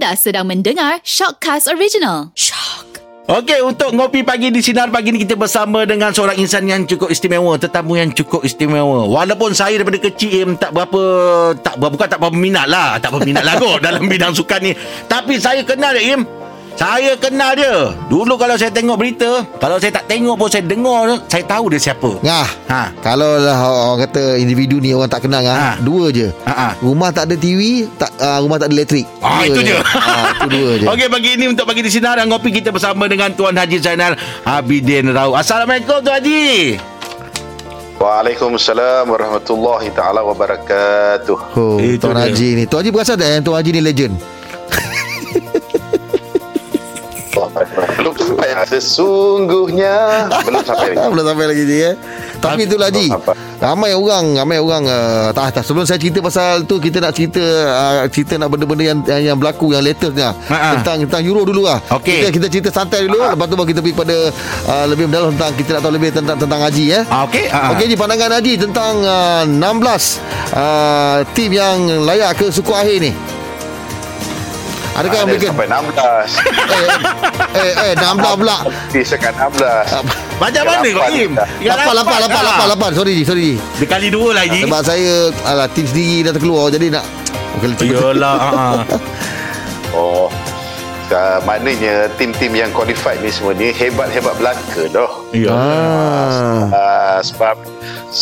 Anda sedang mendengar Shockcast Original. Shock. Okey, untuk ngopi pagi di Sinar Pagi ni kita bersama dengan seorang insan yang cukup istimewa, tetamu yang cukup istimewa. Walaupun saya daripada kecil Im, tak berapa tak bukan tak berapa minat lah, tak berapa minat lah kot dalam bidang sukan ni. Tapi saya kenal dia Im. Saya kenal dia. Dulu kalau saya tengok berita, kalau saya tak tengok pun saya dengar, saya tahu dia siapa. Ngah. Ha. Kalau lah orang kata individu ni orang tak kenal Ha. ngah. Dua je. Ha, ha. Rumah tak ada TV, tak uh, rumah tak ada elektrik. Ah Dua itu je. Ah, itu dua je. Okey pagi ini untuk pagi di sinar dan ngopi kita bersama dengan Tuan Haji Zainal Abidin Rau. Assalamualaikum Tuan Haji. Waalaikumsalam warahmatullahi taala wabarakatuh. Oh, Tuan dia. Haji ni. Tuan Haji berasa tak yang Tuan Haji ni legend? Sesungguhnya belum sampai lagi. Belum sampai lagi je ya. Tapi itulah sampai. Ramai orang, ramai orang uh, tak, tak sebelum saya cerita pasal tu kita nak cerita uh, cerita nak benda-benda yang yang, yang berlaku yang latestnya Ha-ha. tentang tentang Euro dulu lah. Okey. Kita, kita cerita santai dulu lepas tu baru kita pergi pada uh, lebih mendalam tentang kita nak tahu lebih tentang tentang Haji ya. Ah, Okey. Ah, ah. Okey Haji pandangan Haji tentang uh, 16 uh, tim yang layak ke suku akhir ni. Adakah Ada mereka sampai 16. eh eh eh 16 pula. Di sekat 16. Macam mana kau Im? Yang Lapan, lapan, lapan, lapan, lapan. Sorry, Ji, sorry. Ji. Dia kali dua lah Haji. Sebab saya alah, tim sendiri dah terkeluar jadi nak Okey, cuba Yolah. ah, ah. Oh. Uh, maknanya tim-tim yang qualified ni semua ni hebat-hebat belaka dah. Ya. Ah. Uh, sebab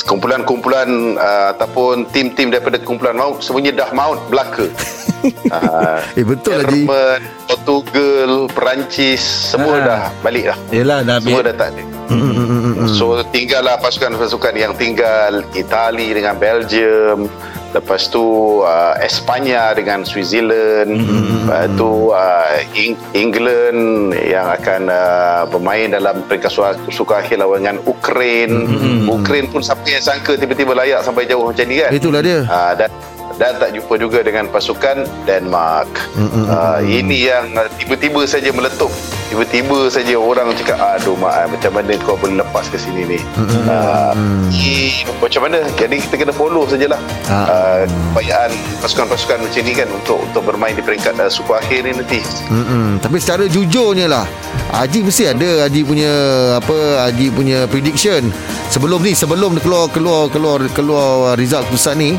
kumpulan-kumpulan uh, ataupun tim-tim daripada kumpulan maut semuanya dah maut belaka. uh, Eh betul lah Ji Jerman, Portugal, Perancis semua Ah. dah balik dah. Yelah dah Semua dah tak ada. Hmm. So tinggallah pasukan-pasukan yang tinggal Itali dengan Belgium Lepas tu uh, Espanya dengan Switzerland Lepas tu uh, Eng- England yang akan uh, bermain dalam peringkat suka, suka akhir lawan dengan Ukraine Ukraine pun siapa yang sangka tiba-tiba layak sampai jauh macam ni kan Itulah dia uh, dan dan tak jumpa juga dengan pasukan Denmark. Uh, ini yang uh, tiba-tiba saja meletup. Tiba-tiba saja orang cakap, aduh mak, macam mana kau boleh lepas ke sini ni. Uh, ni macam mana? Jadi kita kena follow sajalah Ah. uh, kebayaan pasukan-pasukan macam ni kan untuk untuk bermain di peringkat uh, suku akhir ni nanti. Mm-mm. Tapi secara jujurnya lah Haji mesti ada Haji punya apa Haji punya prediction sebelum ni sebelum keluar keluar keluar keluar result pusat ni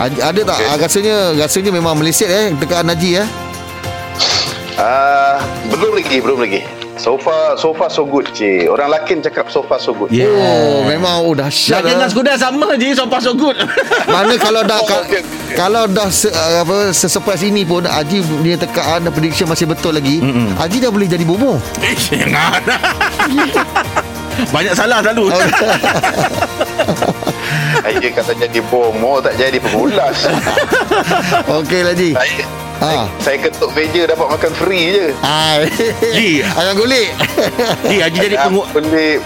ada tak Okey. rasanya rasanya memang meleset eh tekan Haji eh Uh, belum lagi, belum lagi. So far, so far so good, cik. Orang lakin cakap so far so good. Yeah. oh memang oh dahsyat Lagi dengan lah. Skoda sama je So far so good Mana kalau dah Oh, ka- okey. kalau dah se, uh, apa sesurprise ini pun Haji punya tekaan dan prediction masih betul lagi. Mm-mm. Haji dah boleh jadi bomo. Eh, Jangan Banyak salah selalu Saya kata jadi bomo, tak jadi pengulas. Okey lah Haji. saya, Ha. saya ketuk meja dapat makan free je. Hai. Ji. Ayam gulik. Ji Haji jadi pengu Beli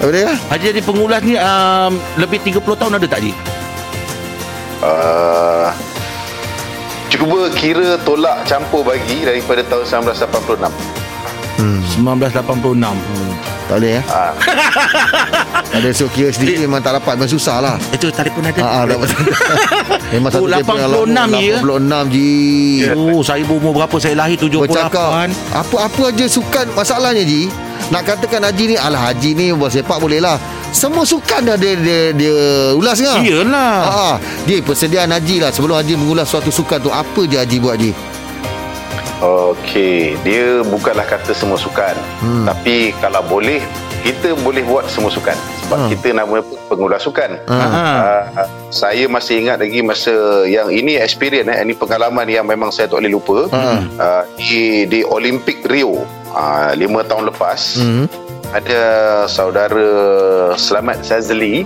Apa dia? Haji jadi pengulas ni um, Lebih 30 tahun ada tak Ji? uh, Cuba kira tolak campur bagi daripada tahun 1986. Hmm. 1986 Tak boleh ya. Ah, Ada so kira sedikit memang tak dapat memang susah lah. Itu telefon ada Ha dapat. memang Oh, satu telefon yang 86 lama, ya? 86 ji. Oh, saya berumur berapa? Saya lahir 78 Bercakap apa-apa aja sukan masalahnya ji. Nak katakan Haji ni Alah Haji ni Bola sepak boleh lah Semua sukan dah dia, dia, dia ulas kan Iyalah Ha, dia persediaan Haji lah Sebelum Haji mengulas suatu sukan tu Apa je Haji buat Haji Okey, dia bukanlah kata semua sukan. Hmm. Tapi kalau boleh, kita boleh buat semua sukan. Sebab Hmm. kita nama pengulas sukan. Ha. Uh, saya masih ingat lagi masa yang ini experience eh, ini pengalaman yang memang saya tak boleh lupa. Ha. Uh, di di Olimpik Rio uh, lima tahun lepas Hmm. ada saudara Selamat Sazli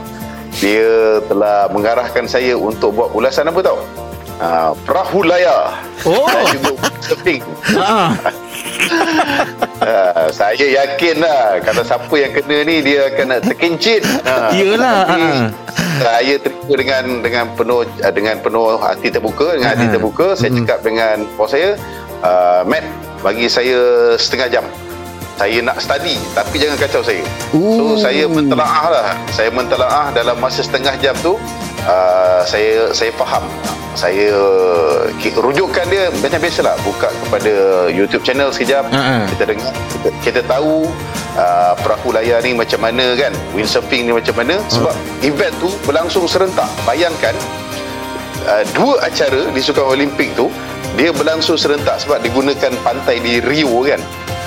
dia telah mengarahkan saya untuk buat ulasan apa tau? Uh, perahu layar Oh. surfing. Uh, saya yakin lah Kalau siapa yang kena ni Dia akan nak terkincit uh, Yelah, tapi ah. Saya terima dengan Dengan penuh uh, Dengan penuh hati terbuka Dengan hati terbuka Saya cakap dengan Bos saya uh, Matt Bagi saya setengah jam saya nak study tapi jangan kacau saya. Ooh. So saya mentelaah lah. Saya mentelaah dalam masa setengah jam tu uh, saya saya faham. Saya rujukan dia macam biasalah buka kepada YouTube channel sekejap. Ha-ha. Kita dengar kita, kita tahu uh, perahu layar ni macam mana kan. Windsurfing ni macam mana sebab event tu berlangsung serentak. Bayangkan uh, dua acara di Sukan Olimpik tu dia berlangsung serentak sebab digunakan pantai di Rio kan.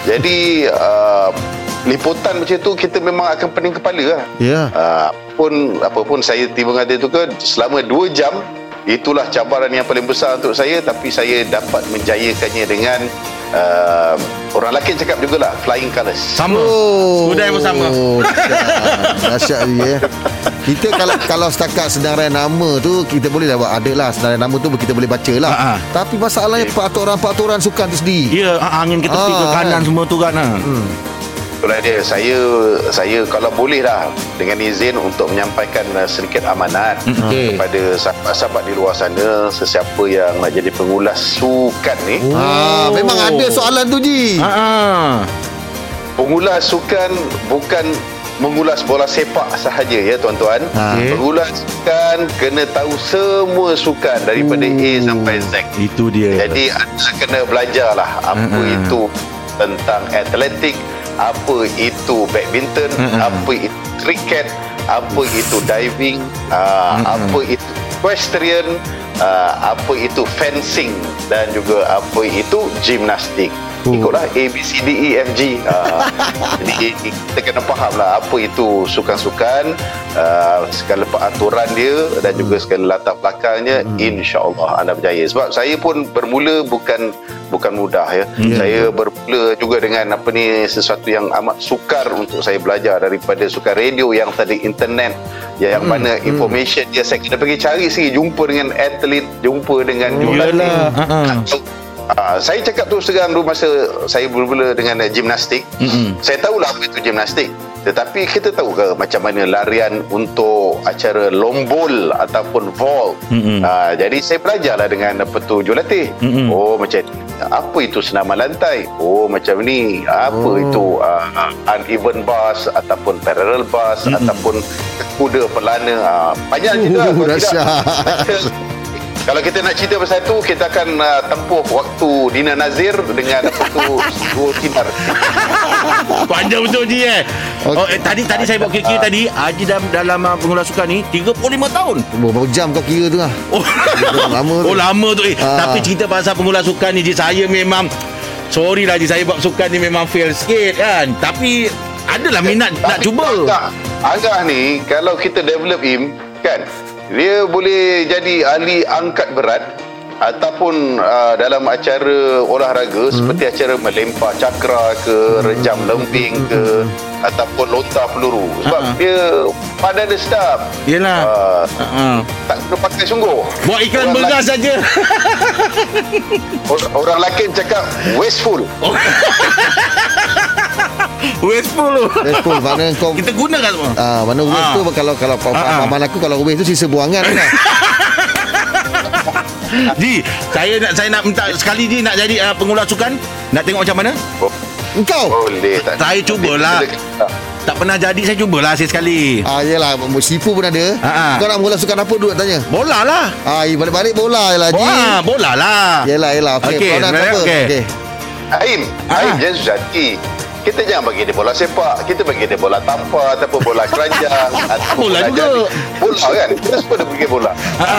Jadi uh, liputan macam tu kita memang akan pening kepala lah. Ya. Uh, pun apa pun saya tiba kata tu ke selama 2 jam itulah cabaran yang paling besar untuk saya tapi saya dapat menjayakannya dengan uh, orang lelaki cakap jugalah flying colours. Sama. Oh. Budaya pun sama. dahsyat. Dahsyat dia. Kita kalau kalau setakat senarai nama tu kita boleh lah buat ada lah senarai nama tu kita boleh baca lah. Ha, ha. Tapi masalahnya peraturan-peraturan sukan tu sendiri. Ya, ah, angin ke tepi ke Ah, kanan kan. semua tu kan. ah. Itulah dia saya saya kalau boleh lah dengan izin untuk menyampaikan uh, sedikit amanat Okey. kepada sahabat-sahabat di luar sana sesiapa yang nak jadi pengulas sukan ni Oh. Ah, memang ada soalan tu Ji. Ha ah. pengulas sukan bukan mengulas bola sepak sahaja ya tuan-tuan Ha. Okey. pengulas sukan kena tahu semua sukan daripada A sampai Z Itu dia. Jadi anda kena belajar lah apa Mm-mm. itu tentang atletik, apa itu badminton, Mm-mm. apa itu kriket, apa itu diving, uh, apa itu equestrian, uh, apa itu fencing? Dan juga apa itu gimnastik. Oh. Ikutlah A, B, C, D, E, F, G. Uh, jadi kita kena faham lah apa itu sukan-sukan, uh, segala peraturan dia dan juga segala latar belakangnya. InsyaAllah anda berjaya. Sebab saya pun bermula bukan bukan mudah ya. Saya bermula juga dengan apa ni sesuatu yang amat sukar untuk saya belajar daripada sukan radio yang tadi internet yang mana information dia saya kena pergi cari sendiri jumpa dengan atlet, jumpa dengan jurulatih. Yalah. Uh, saya cakap tu sekarang dulu masa saya bermula dengan uh, gimnastik. Mm-mm. Saya tahulah apa itu gimnastik. Tetapi kita tahu ke macam mana larian untuk acara lombol ataupun vault. Mm-mm. Uh, jadi saya belajarlah dengan apa tu jurulatih. Mm-mm. Oh macam ni. Apa itu senaman lantai? Oh macam ni. Apa Oh. itu uh, uneven bars ataupun parallel bars Mm-mm. ataupun kuda pelana. Uh, banyak cerita. Uh, dahsyat. Kalau kita nak cerita pasal tu kita akan uh, tempuh waktu Dina Nazir dengan apa tu dua sinar. Panjang betul Ji eh. Okey. Oh, eh tadi tadi saya buat kira-kira tadi Haji dalam dalam uh, pengulas sukan ni 35 tahun. Berapa jam kau kira tu lah. Oh. Lama tu. Oh lama tu eh. Ah. Tapi cerita pasal pengulas sukan ni Ji saya memang sorry lah Ji saya buat sukan ni memang fail sikit kan. Tapi adalah minat nak Tapi cuba. Agak, agak ni kalau kita develop him kan dia boleh jadi ahli angkat berat ataupun uh, dalam acara olahraga hmm. seperti acara melempar cakra ke rejam lemping ke ataupun lontar peluru sebab Ha-ha. dia pada dia sedap Yelah. uh, Uh-uh. tak kena pakai sungguh Buat iklan Orang beras saja. Or- orang lelaki cakap wasteful Wasteful tu. Wasteful mana kau Kita gunakan semua. Ah, mana waste Ah. tu kalau kalau Ah, ah. pahaman aku kalau waste tu sisa buangan kan. Ji, saya nak saya nak minta sekali Ji nak jadi uh, pengulas sukan. Nak tengok macam mana? Engkau. boleh tak Saya cubalah. Tak pernah jadi saya cubalah sekali. Ah yelah sipu pun ada. Ah, ah. Kau nak mula sukan apa duk tanya? Bola lah. Ah, i balik-balik bola je lah Ji. Bola, bola lah. Yelah yelah okey. Kau okey. Okey. Aim, Ah. Aim jangan susah hati. Kita jangan bagi dia bola sepak, kita bagi dia bola tampar ataupun bola keranjang ataupun Bola juga. jadi. Bola kan? Kita semua dah pergi bola. Ha.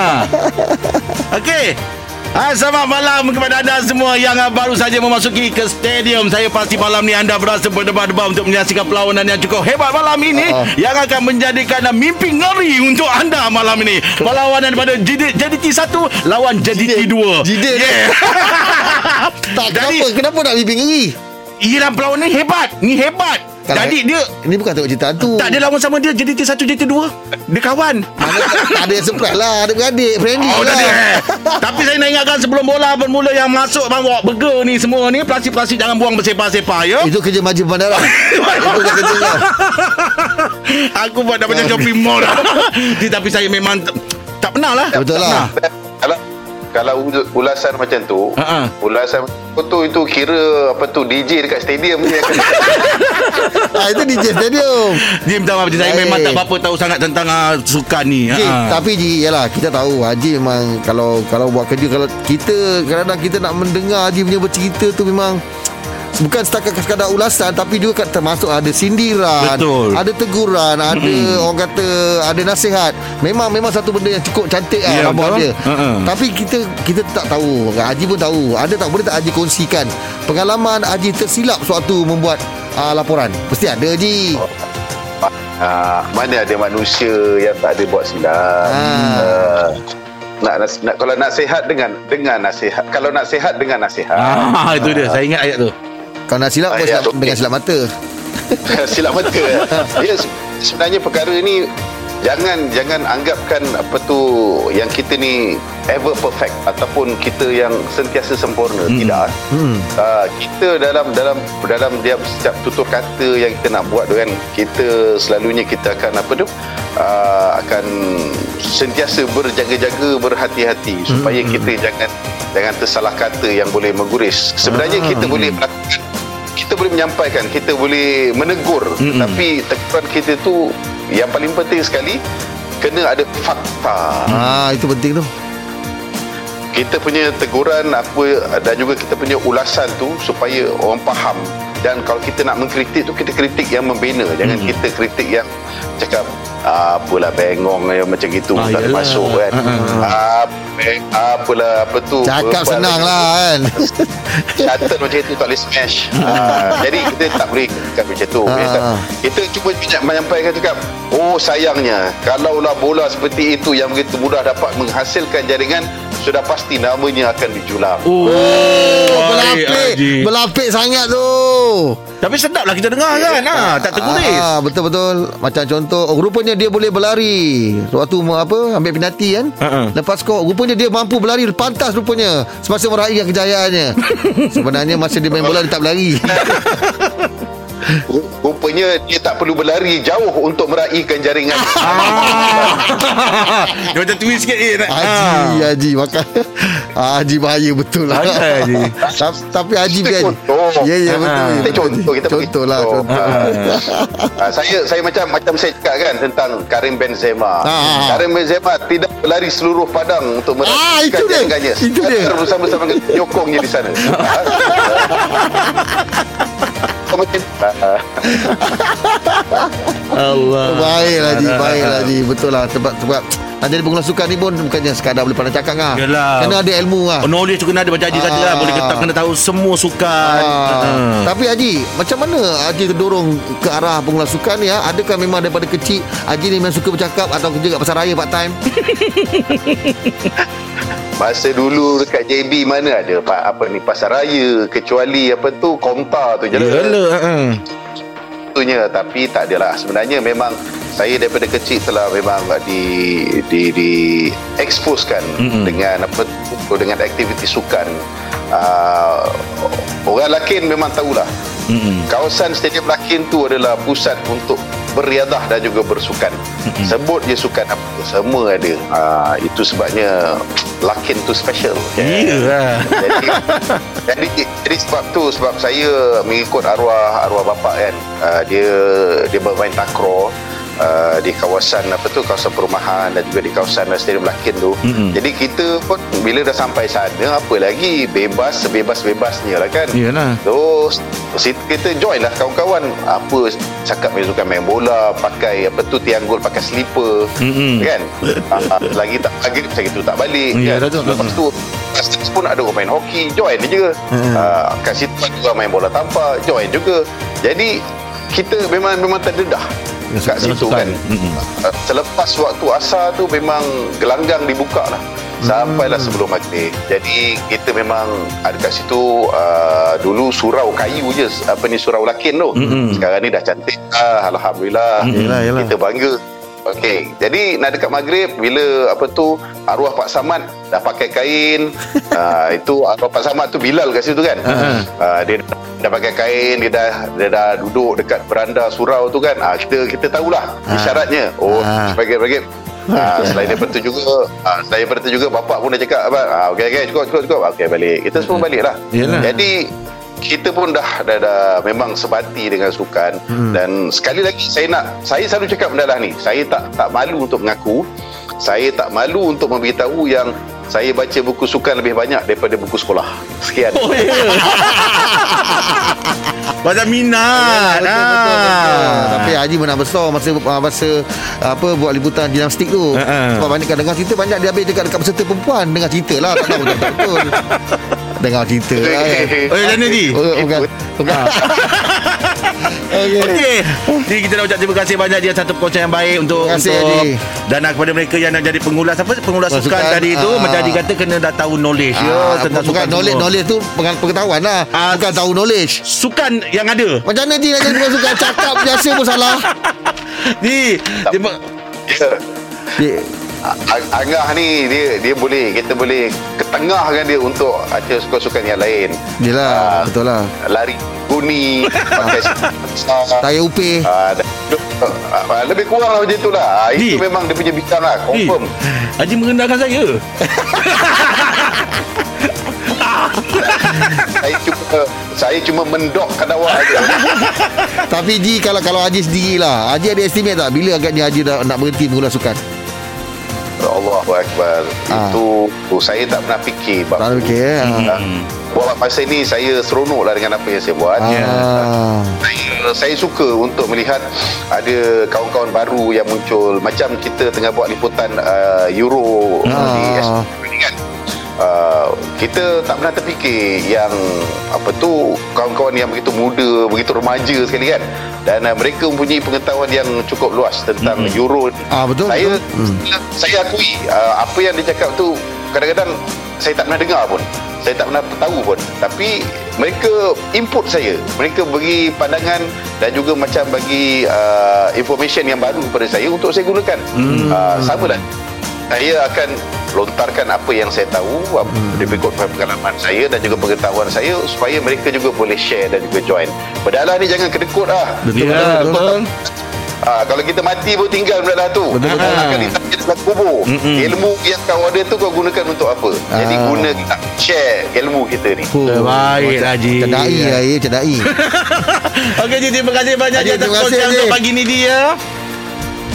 Okey. Ha, selamat malam kepada anda semua yang baru saja memasuki ke stadium. Saya pasti malam ni anda berasa berdebar-debar untuk menyaksikan perlawanan yang cukup hebat malam ini Ah. yang akan menjadikan mimpi ngeri untuk anda malam ini. Perlawanan daripada JD, JDT 1 lawan JDT 2. Jidit. Yeah. Tak Jadi, kenapa kenapa nak bimbing ngeri? Iran perlawanan ni hebat. Ni hebat. Kalau- Jadi dia Ini bukan tengok cerita hantu. tak dia lawan sama dia JDT 1 JDT 2. Dia kawan. Mana tak, ada yang surprise lah Ada beradik Friendly Oh, lah ada. eh. Tapi saya nak ingatkan sebelum bola bermula yang masuk bawa burger ni semua ni plastik-plastik jangan buang bersepah-sepah ya. Itu kerja maju bandara Itu bukan kerja Aku buat dah macam shopping mall dah. Tapi saya memang tak pernah lah. Betul tak lah. pernah. Kalau kalau ul- ulasan macam tu, Ha-ha. ulasan macam tu itu kira apa tu DJ dekat stadium ni akan ah, Itu DJ Stadium Ji minta maaf. Saya memang tak berapa tahu sangat tentang uh, sukan ni. Ji, Ha. tapi Ji, yalah kita tahu Haji memang kalau kalau buat kerja kalau kita kadang-kadang kita nak mendengar Haji punya bercerita tu memang bukan setakat sekadar ulasan tapi juga kan termasuk ada sindiran, Betul. ada teguran, ada orang kata ada nasihat. Memang memang satu benda yang cukup cantik Ya, lah betul. dia. Ha-ha. Tapi kita kita tak tahu, Haji pun tahu. Ada tak boleh tak Haji kongsikan pengalaman Haji tersilap sewaktu membuat uh, laporan? Mesti ada Haji. Ah, mana ada manusia yang tak ada buat silap. Ah. Ah, nak, nas- nak kalau nak sihat dengan dengan nasihat. Kalau nak sihat dengan nasihat. Ah, itu dia. Saya ingat ayat tu. Kalau nak silap, Ah, ya, silap okey. dengan silap mata. silap mata. ya se- sebenarnya perkara ni jangan jangan anggapkan apa tu yang kita ni ever perfect ataupun kita yang sentiasa sempurna Hmm. tidak Hmm. uh, kita dalam dalam dalam dia setiap tutur kata yang kita nak buat tu kan kita selalunya kita akan apa tu uh, akan sentiasa berjaga-jaga berhati-hati supaya kita jangan jangan tersalah kata yang boleh mengguris sebenarnya Ah. kita boleh melakukan kita boleh menyampaikan kita boleh menegur Mm-mm. tapi teguran kita tu yang paling penting sekali kena ada fakta Ah, itu penting tu. kita punya teguran apa dan juga kita punya ulasan tu supaya orang faham dan kalau kita nak mengkritik tu kita kritik yang membina jangan Hmm. kita kritik yang cakap "Ah, apalah bengong yang macam gitu Ah, tak masuk kan. Ah, beng, apalah apa tu? Cakap senang lah kan. Kata macam itu tak boleh smash. Ha, Jadi kita tak boleh kata macam tu. Ah. kita, kita cuba banyak menyampaikan cakap Oh sayangnya Kalaulah bola seperti itu Yang begitu mudah dapat menghasilkan jaringan Sudah pasti namanya akan dijulang Oh, Oh, baik, berlapik. Haji. Berlapik sangat tu. Tapi sedap lah kita dengar kan. Ha, tak terguris. Ah, betul-betul. Macam contoh, oh, rupanya dia boleh berlari. Waktu apa, ambil penalti kan. Ha-ha. Lepas skor, rupanya dia mampu berlari pantas rupanya. Semasa meraihkan kejayaannya. Sebenarnya masa dia main bola, dia tak berlari. Ru- Rupanya dia tak perlu berlari jauh Untuk meraihkan jaringan Ah. Dia macam twist sikit eh. nak- Haji, Ah. Haji makan. Ah, Haji bahaya betul lah. Haji. Ta- Tapi Haji Kita kan. contoh. Ya, ya betul. Kita betul. contoh, kita Contoh lah, contoh. ha, saya saya macam macam saya cakap kan tentang Karim Benzema. Karim Benzema tidak berlari seluruh padang untuk meraihkan itu dia. jaringannya. Itu dia. Bersama-sama penyokongnya di sana. Macam Ah. Allah. Baik lah Haji Baik lah Haji Betul lah Sebab, sebab nak jadi pengulas sukan ni pun Bukannya sekadar boleh pandai cakap lah Yalah. Kena ada ilmu lah Oh, knowledge tu kena ada macam Haji tadi lah. Ah. Boleh kena, kena tahu semua sukan. Ah, Ah. Tapi Haji Macam mana Haji terdorong Ke arah pengulas sukan ni ya? Adakah memang daripada kecil Haji ni memang suka bercakap Atau kerja kat pasar raya part time Masa dulu dekat JB mana ada pak apa ni pasar raya kecuali apa tu Komta tu je lah. Yalah. ha. Tentunya tapi tak adalah sebenarnya memang saya daripada kecil telah memang di di di exposekan Mm-mm. dengan apa dengan aktiviti sukan uh, orang Lakin memang tahulah Mm-mm. kawasan Stadium Lakin tu adalah pusat untuk beriadah dan juga bersukan sebut je sukan apa semua ada uh, itu sebabnya Lakin tu special Ya lah. jadi, jadi jadi sebab tu sebab saya mengikut arwah arwah bapa kan uh, dia dia bermain takraw Uh, di kawasan apa tu kawasan perumahan dan juga di kawasan stadium Lakin tu. Mm-mm. Jadi kita pun bila dah sampai sana apa lagi bebas sebebas-bebasnya lah kan. Yalah. Terus si- kita join lah kawan-kawan apa cakap main sukan main bola pakai apa tu tianggul pakai slipper Mm-mm. kan uh, lagi tak lagi macam itu tak balik Ya, kan? dah tu. lepas tu pun ada orang main hoki Join je uh, Kat situ orang main bola tampar Join juga Jadi Kita memang memang terdedah Kat dalam situ kan Mm-mm. uh, Selepas waktu asar tu Memang gelanggang dibuka lah Sampailah sebelum maghrib Jadi kita memang Ada kat situ uh, Dulu surau kayu je Apa ni surau lakin tu Mm-mm. Sekarang ni dah cantik ah, Alhamdulillah Yelah, yelah. Kita bangga Okey, jadi nak dekat maghrib bila apa tu arwah Pak Samad dah pakai kain, uh, itu arwah Pak Samad tu Bilal kat situ kan. Uh, dia dah pakai kain, dia dah dia dah duduk dekat beranda surau tu kan. Ah uh, kita kita tahulah Ah. isyaratnya. Oh, Ah. sebagai-bagai Ah, selain daripada tu juga ah, selain daripada tu juga bapak pun dah cakap abang ah, okey okey cukup cukup cukup. Okey balik. Kita semua balik lah Yalah. jadi kita pun dah, dah dah memang sebati dengan sukan. Hmm. dan sekali lagi saya nak saya selalu cakap benda lah ni. Saya tak tak malu untuk mengaku. Saya tak malu untuk memberitahu yang saya baca buku sukan lebih banyak daripada buku sekolah sekian Oh, ya. Pasal minat. betul, ah. betul, betul. Tapi Haji menang besar masa masa apa buat liputan gimnastik tu. Ha. Sebab banyak dengar cerita banyak dia habis dekat dekat peserta perempuan dengar cerita lah tak tahu betul betul. dengar cerita lah kan. Oh, ya, mana Ji? Oh, bukan. Bukan. Okey. Okey. Jadi kita nak ucap terima kasih banyak dia satu perkongsian yang baik untuk Terima kasih, untuk Haji. dan kepada mereka yang nak jadi pengulas apa pengulas sukan sukan, tadi tu ah. macam Haji kata kena dah tahu knowledge ya Ah, tentang bukan sukan knowledge semua. knowledge tu pengal- pengetahuan lah. Ah, bukan tahu knowledge. Sukan yang ada. Macam mana Ji nak jadi pengulas sukan cakap biasa pun salah. Ni dia, ya. Angah ni dia dia boleh kita boleh ketengahkan dia untuk ada sukan-sukan yang lain. Yelah Ah, betul lah. Lari guni, pakai besar. Tayar upih. Ah, dan- ah, lebih kurang lah macam tu lah. Ah, Di. Itu memang dia punya bidang lah. Confirm. Haji merendahkan saya. saya cuma saya cuma mendok kadawak aja. Tapi Ji kalau kalau Haji sendiri lah Haji ada estimate tak Bila agaknya Haji dah nak berhenti mengulas sukan Allahu Akbar. Ah. Itu tu saya tak pernah fikir bab. Tak ada fikir eh Ah, Buat masa ni saya seronok lah dengan apa yang saya buat. Ah. saya, saya suka untuk melihat ada kawan-kawan baru yang muncul macam kita tengah buat liputan uh, Euro Ah. di kan uh, kita tak pernah terfikir yang apa tu kawan-kawan yang begitu muda begitu remaja sekali kan dan uh, mereka mempunyai pengetahuan yang cukup luas tentang Mm-mm. Euro Ah, betul, saya betul. Hmm. saya akui uh, apa yang dia cakap tu kadang-kadang saya tak pernah dengar pun saya tak pernah tahu pun tapi mereka input saya mereka bagi pandangan dan juga macam bagi uh, information yang baru kepada saya untuk saya gunakan hmm. uh, sama lah saya akan lontarkan apa yang saya tahu hmm. lebih ikut pengalaman saya dan juga pengetahuan saya supaya mereka juga boleh share dan juga join Bedalah ni jangan kedekut lah Betul, Ya, betul, betul. Ah, kalau kita mati pun tinggal benda tu. Betul, betul. Akan ditanya dalam kubur. Mm-mm. Ilmu yang kau ada tu kau gunakan untuk apa? Jadi Ah. guna kita share ilmu kita ni. Oh, Terbaik, macam- Haji. Macam da'i lah ya Macam da'i Okey terima kasih banyak Haji, Ji atas terima kasih, perkongsian Haji. untuk pagi ni dia.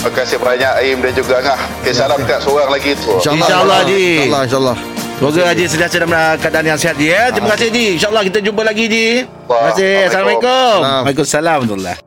Terima kasih banyak Aim dan juga Angah. Okay, salam kat seorang lagi tu. InsyaAllah, Haji. InsyaAllah InsyaAllah Semoga Haji sentiasa dalam keadaan yang sihat Ji ya. Terima kasih Ji. InsyaAllah kita jumpa lagi Ji. Terima kasih. Assalamualaikum. Assalamualaikum. Waalaikumsalam. Warahmatullahi